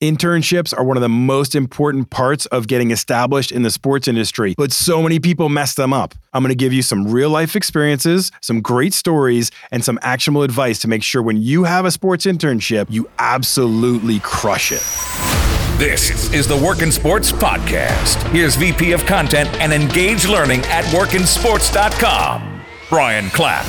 Internships are one of the most important parts of getting established in the sports industry, but so many people mess them up. I'm going to give you some real life experiences, some great stories, and some actionable advice to make sure when you have a sports internship, you absolutely crush it. This is the Work in Sports Podcast. Here's VP of Content and Engage Learning at workinsports.com, Brian Clapp.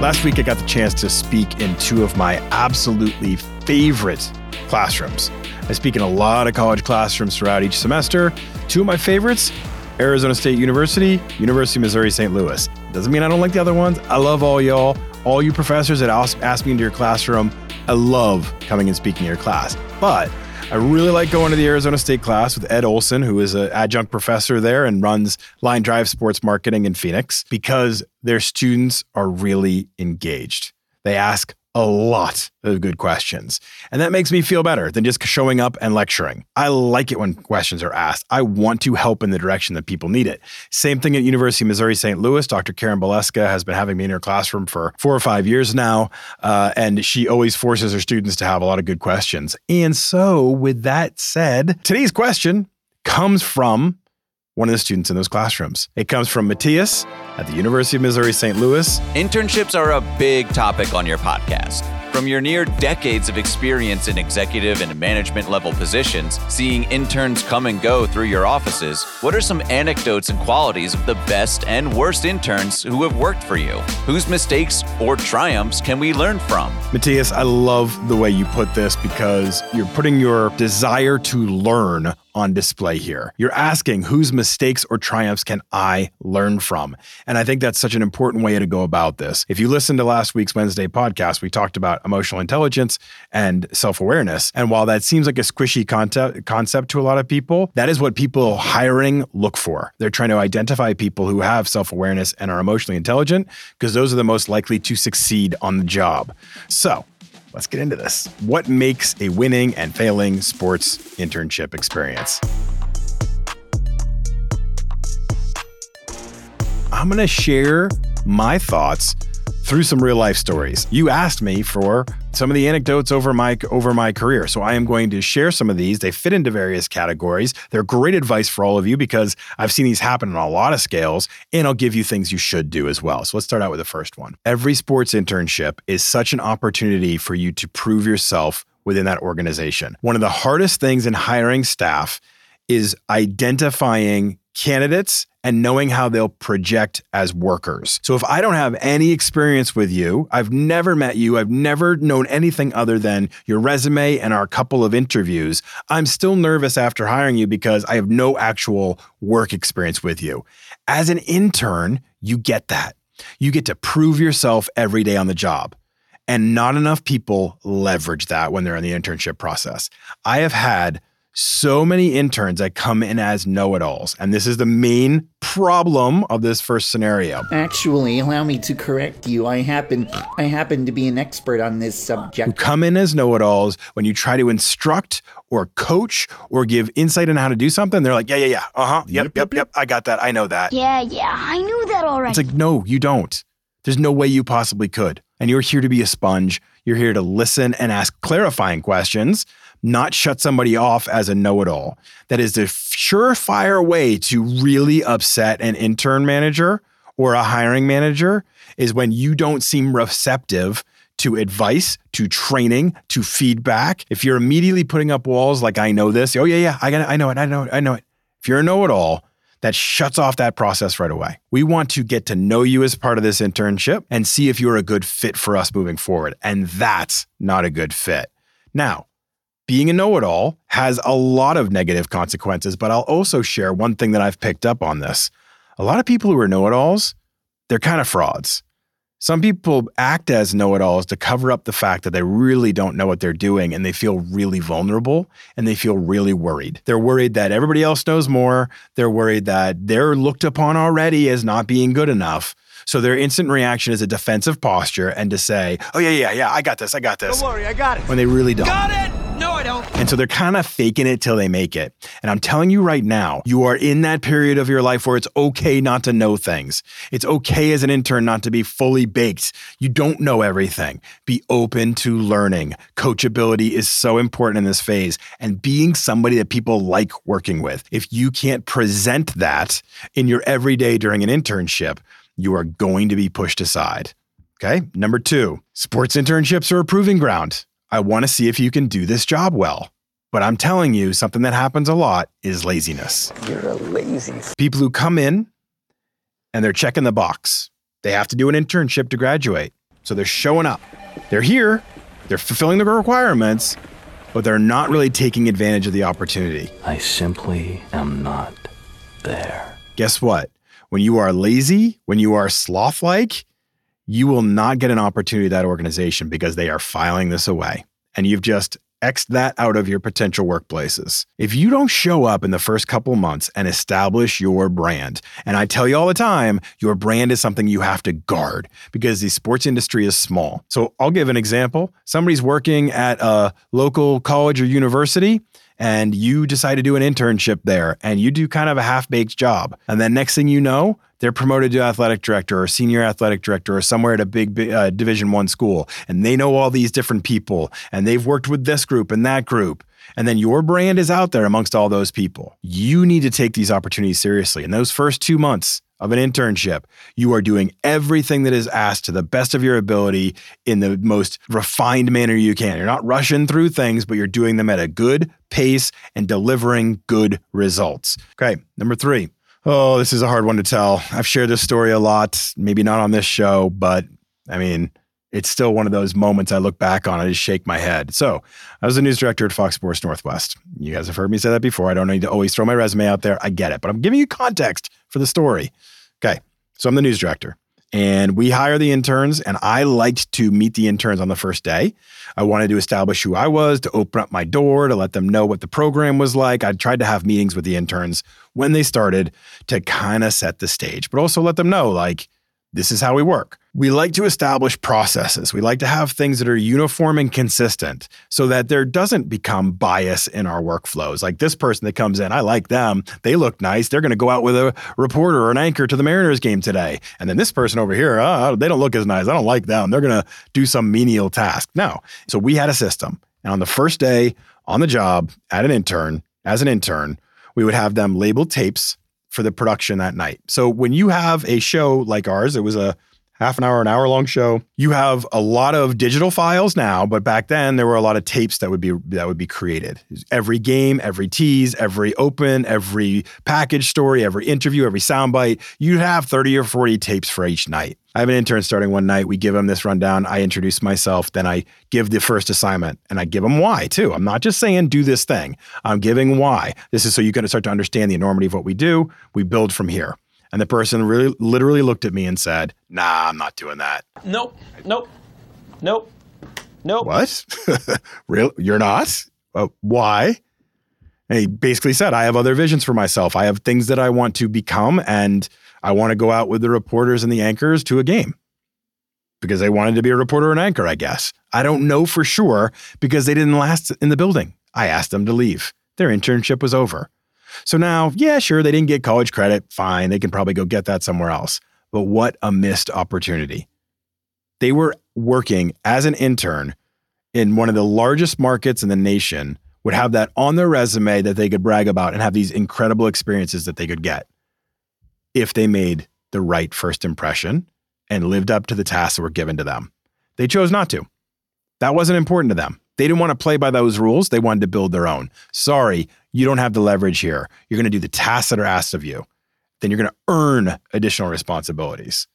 Last week, I got the chance to speak in two of my absolutely favorite classrooms. I speak in a lot of college classrooms throughout each semester. Two of my favorites Arizona State University, University of Missouri St. Louis. Doesn't mean I don't like the other ones. I love all y'all, all you professors that ask me into your classroom. I love coming and speaking in your class. But I really like going to the Arizona State class with Ed Olson, who is an adjunct professor there and runs Line Drive Sports Marketing in Phoenix, because their students are really engaged. They ask a lot of good questions. And that makes me feel better than just showing up and lecturing. I like it when questions are asked. I want to help in the direction that people need it. Same thing at University of Missouri St. Louis. Dr. Karen Beleska has been having me in her classroom for four or five years now. Uh, and she always forces her students to have a lot of good questions. And so, with that said, today's question comes from one of the students in those classrooms. It comes from Matthias at the University of Missouri St. Louis. Internships are a big topic on your podcast. From your near decades of experience in executive and management level positions, seeing interns come and go through your offices, what are some anecdotes and qualities of the best and worst interns who have worked for you? Whose mistakes or triumphs can we learn from? Matthias, I love the way you put this because you're putting your desire to learn on display here. You're asking whose mistakes or triumphs can I learn from? And I think that's such an important way to go about this. If you listen to last week's Wednesday podcast, we talked about emotional intelligence and self awareness. And while that seems like a squishy concept, concept to a lot of people, that is what people hiring look for. They're trying to identify people who have self awareness and are emotionally intelligent because those are the most likely to succeed on the job. So, let's get into this. What makes a winning and failing sports internship experience? I'm going to share my thoughts through some real life stories. You asked me for some of the anecdotes over my over my career. So I am going to share some of these. They fit into various categories. They're great advice for all of you because I've seen these happen on a lot of scales and I'll give you things you should do as well. So let's start out with the first one. Every sports internship is such an opportunity for you to prove yourself within that organization. One of the hardest things in hiring staff is identifying candidates and knowing how they'll project as workers. So if I don't have any experience with you, I've never met you, I've never known anything other than your resume and our couple of interviews, I'm still nervous after hiring you because I have no actual work experience with you. As an intern, you get that. You get to prove yourself every day on the job. And not enough people leverage that when they're in the internship process. I have had so many interns that come in as know-it-alls. And this is the main problem of this first scenario. Actually allow me to correct you. I happen i happen to be an expert on this subject. Who come in as know-it-alls. When you try to instruct or coach or give insight on how to do something they're like yeah yeah yeah. Uh-huh. Yep yep yep. I got that. I know that. Yeah yeah. I knew that already. It's like no you don't. There's no way you possibly could. And you're here to be a sponge. You're here to listen and ask clarifying questions not shut somebody off as a know it all. That is the surefire way to really upset an intern manager or a hiring manager is when you don't seem receptive to advice, to training, to feedback. If you're immediately putting up walls like I know this, oh yeah, yeah, I got I know it, I know it, I know it. If you're a know-it-all, that shuts off that process right away. We want to get to know you as part of this internship and see if you're a good fit for us moving forward. And that's not a good fit. Now, being a know it all has a lot of negative consequences, but I'll also share one thing that I've picked up on this. A lot of people who are know it alls, they're kind of frauds. Some people act as know it alls to cover up the fact that they really don't know what they're doing and they feel really vulnerable and they feel really worried. They're worried that everybody else knows more. They're worried that they're looked upon already as not being good enough. So their instant reaction is a defensive posture and to say, oh, yeah, yeah, yeah, I got this, I got this. Don't worry, I got it. When they really don't. Got it! And so they're kind of faking it till they make it. And I'm telling you right now, you are in that period of your life where it's okay not to know things. It's okay as an intern not to be fully baked. You don't know everything. Be open to learning. Coachability is so important in this phase and being somebody that people like working with. If you can't present that in your everyday during an internship, you are going to be pushed aside. Okay. Number two, sports internships are a proving ground. I want to see if you can do this job well. But I'm telling you, something that happens a lot is laziness. You're a lazy. People who come in and they're checking the box. They have to do an internship to graduate. So they're showing up. They're here, they're fulfilling the requirements, but they're not really taking advantage of the opportunity. I simply am not there. Guess what? When you are lazy, when you are sloth like, you will not get an opportunity at that organization because they are filing this away. And you've just X that out of your potential workplaces. If you don't show up in the first couple months and establish your brand, and I tell you all the time, your brand is something you have to guard because the sports industry is small. So I'll give an example. Somebody's working at a local college or university and you decide to do an internship there and you do kind of a half baked job. And then next thing you know, they're promoted to athletic director or senior athletic director or somewhere at a big uh, division one school and they know all these different people and they've worked with this group and that group and then your brand is out there amongst all those people you need to take these opportunities seriously in those first two months of an internship you are doing everything that is asked to the best of your ability in the most refined manner you can. You're not rushing through things but you're doing them at a good pace and delivering good results. Okay number three. Oh, this is a hard one to tell. I've shared this story a lot, maybe not on this show, but I mean, it's still one of those moments I look back on. I just shake my head. So, I was the news director at Fox Sports Northwest. You guys have heard me say that before. I don't need to always throw my resume out there. I get it, but I'm giving you context for the story. Okay. So, I'm the news director and we hire the interns and i liked to meet the interns on the first day i wanted to establish who i was to open up my door to let them know what the program was like i tried to have meetings with the interns when they started to kind of set the stage but also let them know like this is how we work. We like to establish processes. We like to have things that are uniform and consistent so that there doesn't become bias in our workflows. Like this person that comes in, I like them. They look nice. They're going to go out with a reporter or an anchor to the Mariners game today. And then this person over here, oh, they don't look as nice. I don't like them. They're going to do some menial task. No. So we had a system. And on the first day on the job at an intern, as an intern, we would have them label tapes for the production that night. So when you have a show like ours, it was a half an hour, an hour long show. You have a lot of digital files now, but back then there were a lot of tapes that would be that would be created. Every game, every tease, every open, every package story, every interview, every soundbite. You'd have 30 or 40 tapes for each night. I have an intern starting one night. We give him this rundown. I introduce myself. Then I give the first assignment and I give him why too. I'm not just saying do this thing. I'm giving why. This is so you can start to understand the enormity of what we do. We build from here. And the person really literally looked at me and said, Nah, I'm not doing that. Nope. Nope. Nope. Nope. What? Real? You're not? Uh, why? And he basically said, I have other visions for myself. I have things that I want to become, and I want to go out with the reporters and the anchors to a game because they wanted to be a reporter and anchor, I guess. I don't know for sure because they didn't last in the building. I asked them to leave. Their internship was over. So now, yeah, sure, they didn't get college credit. Fine. They can probably go get that somewhere else. But what a missed opportunity. They were working as an intern in one of the largest markets in the nation, would have that on their resume that they could brag about and have these incredible experiences that they could get if they made the right first impression and lived up to the tasks that were given to them. They chose not to. That wasn't important to them. They didn't want to play by those rules. They wanted to build their own. Sorry, you don't have the leverage here. You're going to do the tasks that are asked of you. Then you're going to earn additional responsibilities.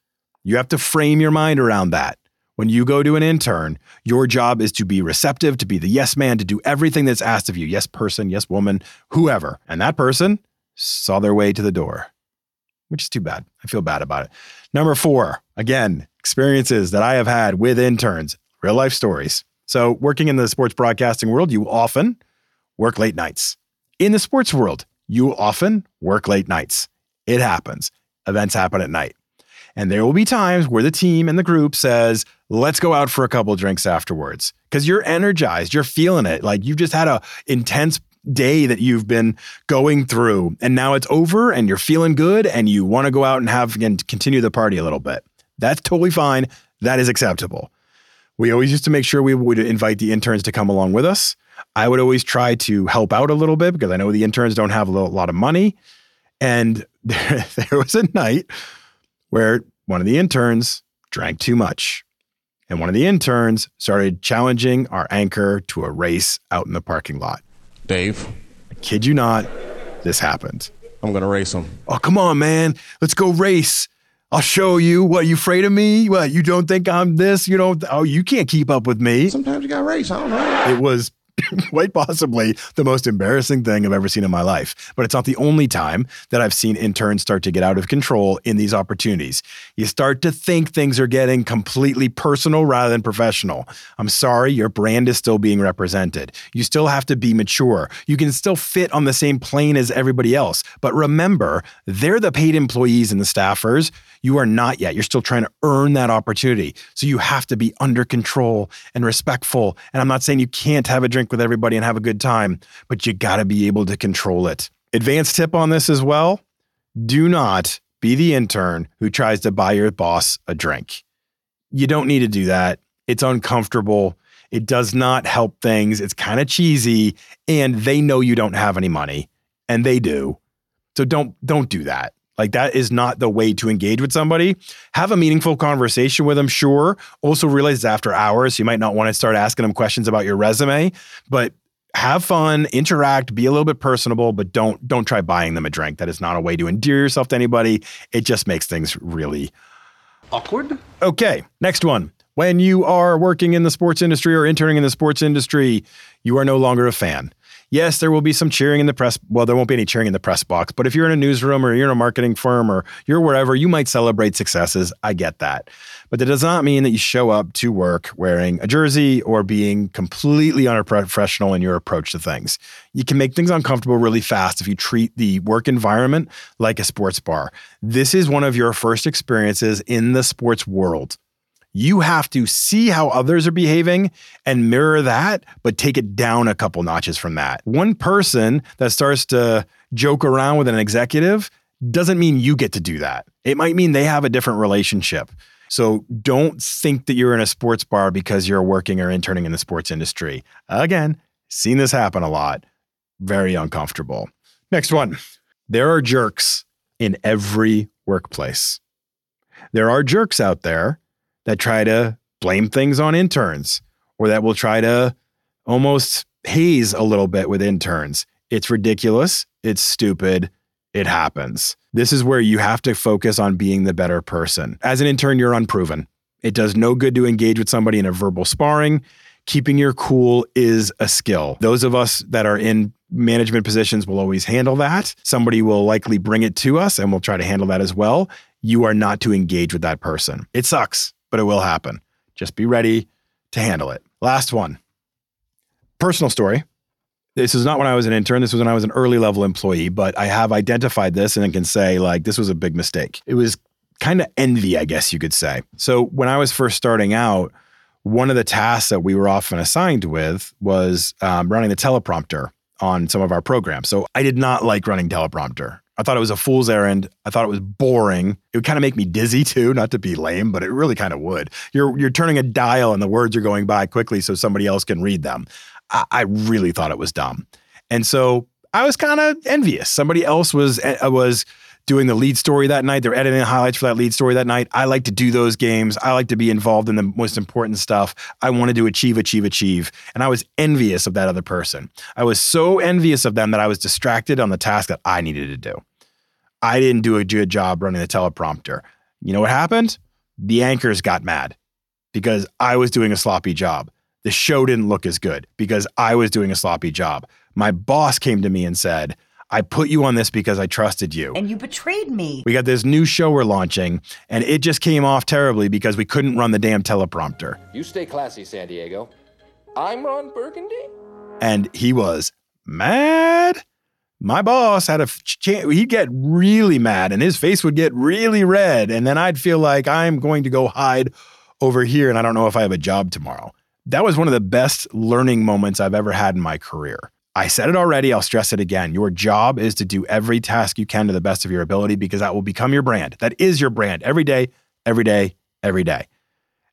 You have to frame your mind around that. When you go to an intern, your job is to be receptive, to be the yes man, to do everything that's asked of you. Yes, person, yes, woman, whoever. And that person saw their way to the door, which is too bad. I feel bad about it. Number four, again, experiences that I have had with interns, real life stories. So, working in the sports broadcasting world, you often work late nights. In the sports world, you often work late nights. It happens. Events happen at night. And there will be times where the team and the group says, let's go out for a couple drinks afterwards because you're energized, you're feeling it. Like you've just had a intense day that you've been going through and now it's over and you're feeling good and you want to go out and have and continue the party a little bit. That's totally fine. That is acceptable. We always used to make sure we would invite the interns to come along with us. I would always try to help out a little bit because I know the interns don't have a lot of money. And there, there was a night where one of the interns drank too much. And one of the interns started challenging our anchor to a race out in the parking lot. Dave, I kid you not, this happened. I'm going to race him. Oh, come on, man. Let's go race. I'll show you. What, you afraid of me? What, you don't think I'm this? You don't, oh, you can't keep up with me. Sometimes you got to race. I don't know. It was quite possibly the most embarrassing thing I've ever seen in my life. But it's not the only time that I've seen interns start to get out of control in these opportunities. You start to think things are getting completely personal rather than professional. I'm sorry, your brand is still being represented. You still have to be mature. You can still fit on the same plane as everybody else. But remember, they're the paid employees and the staffers. You are not yet. You're still trying to earn that opportunity. So you have to be under control and respectful. And I'm not saying you can't have a drink with everybody and have a good time, but you got to be able to control it. Advanced tip on this as well do not be the intern who tries to buy your boss a drink. You don't need to do that. It's uncomfortable. It does not help things. It's kind of cheesy and they know you don't have any money and they do. So don't don't do that. Like that is not the way to engage with somebody. Have a meaningful conversation with them, sure. Also realize after hours, you might not want to start asking them questions about your resume, but have fun, interact, be a little bit personable, but don't don't try buying them a drink. That is not a way to endear yourself to anybody. It just makes things really awkward. Okay, next one. When you are working in the sports industry or interning in the sports industry, you are no longer a fan yes, there will be some cheering in the press. Well, there won't be any cheering in the press box, but if you're in a newsroom or you're in a marketing firm or you're wherever, you might celebrate successes. I get that. But that does not mean that you show up to work wearing a jersey or being completely unprofessional in your approach to things. You can make things uncomfortable really fast if you treat the work environment like a sports bar. This is one of your first experiences in the sports world you have to see how others are behaving and mirror that, but take it down a couple notches from that. One person that starts to joke around with an executive doesn't mean you get to do that. It might mean they have a different relationship. So don't think that you're in a sports bar because you're working or interning in the sports industry. Again, seen this happen a lot. Very uncomfortable. Next one. There are jerks in every workplace. There are jerks out there that try to blame things on interns or that will try to almost haze a little bit with interns. It's ridiculous. It's stupid. It happens. This is where you have to focus on being the better person. As an intern, you're unproven. It does no good to engage with somebody in a verbal sparring. Keeping your cool is a skill. Those of us that are in management positions will always handle that. Somebody will likely bring it to us and we'll try to handle that as well. You are not to engage with that person. It sucks but it will happen. Just be ready to handle it. Last one personal story. This is not when I was an intern. This was when I was an early level employee, but I have identified this and I can say, like, this was a big mistake. It was kind of envy, I guess you could say. So when I was first starting out, one of the tasks that we were often assigned with was um, running the teleprompter on some of our programs. So I did not like running teleprompter. I thought it was a fool's errand. I thought it was boring. It would kind of make me dizzy too, not to be lame, but it really kind of would. You're you're turning a dial and the words are going by quickly so somebody else can read them. I, I really thought it was dumb, and so I was kind of envious. Somebody else was uh, was doing the lead story that night. They're editing the highlights for that lead story that night. I like to do those games. I like to be involved in the most important stuff. I wanted to achieve, achieve, achieve. And I was envious of that other person. I was so envious of them that I was distracted on the task that I needed to do. I didn't do a good job running the teleprompter. You know what happened? The anchors got mad because I was doing a sloppy job. The show didn't look as good because I was doing a sloppy job. My boss came to me and said, I put you on this because I trusted you. And you betrayed me. We got this new show we're launching, and it just came off terribly because we couldn't run the damn teleprompter. You stay classy, San Diego. I'm Ron Burgundy. And he was mad, my boss had a ch- he'd get really mad and his face would get really red and then I'd feel like I'm going to go hide over here and I don't know if I have a job tomorrow. That was one of the best learning moments I've ever had in my career. I said it already, I'll stress it again. Your job is to do every task you can to the best of your ability because that will become your brand. That is your brand every day, every day, every day.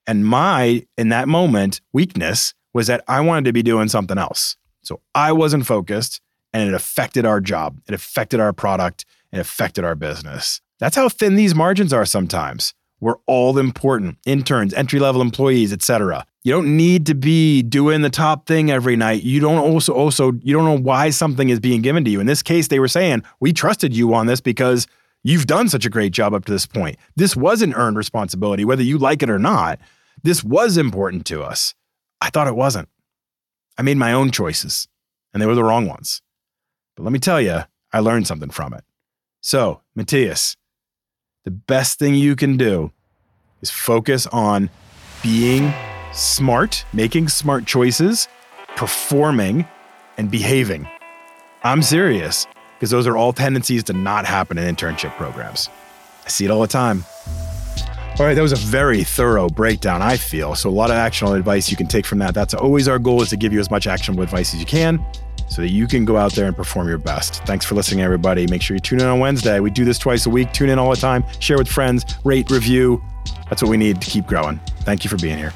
And my, in that moment, weakness was that I wanted to be doing something else. So I wasn't focused and it affected our job. It affected our product. It affected our business. That's how thin these margins are sometimes. We're all important interns, entry level employees, etc. You don't need to be doing the top thing every night. You don't also also you don't know why something is being given to you. In this case, they were saying, "We trusted you on this because you've done such a great job up to this point. This was an earned responsibility whether you like it or not. This was important to us." I thought it wasn't. I made my own choices, and they were the wrong ones. But let me tell you, I learned something from it. So, Matthias, the best thing you can do is focus on being smart, making smart choices, performing, and behaving. I'm serious because those are all tendencies to not happen in internship programs. I see it all the time. All right, that was a very thorough breakdown, I feel. So, a lot of actionable advice you can take from that. That's always our goal is to give you as much actionable advice as you can so that you can go out there and perform your best. Thanks for listening, everybody. Make sure you tune in on Wednesday. We do this twice a week. Tune in all the time, share with friends, rate, review. That's what we need to keep growing. Thank you for being here.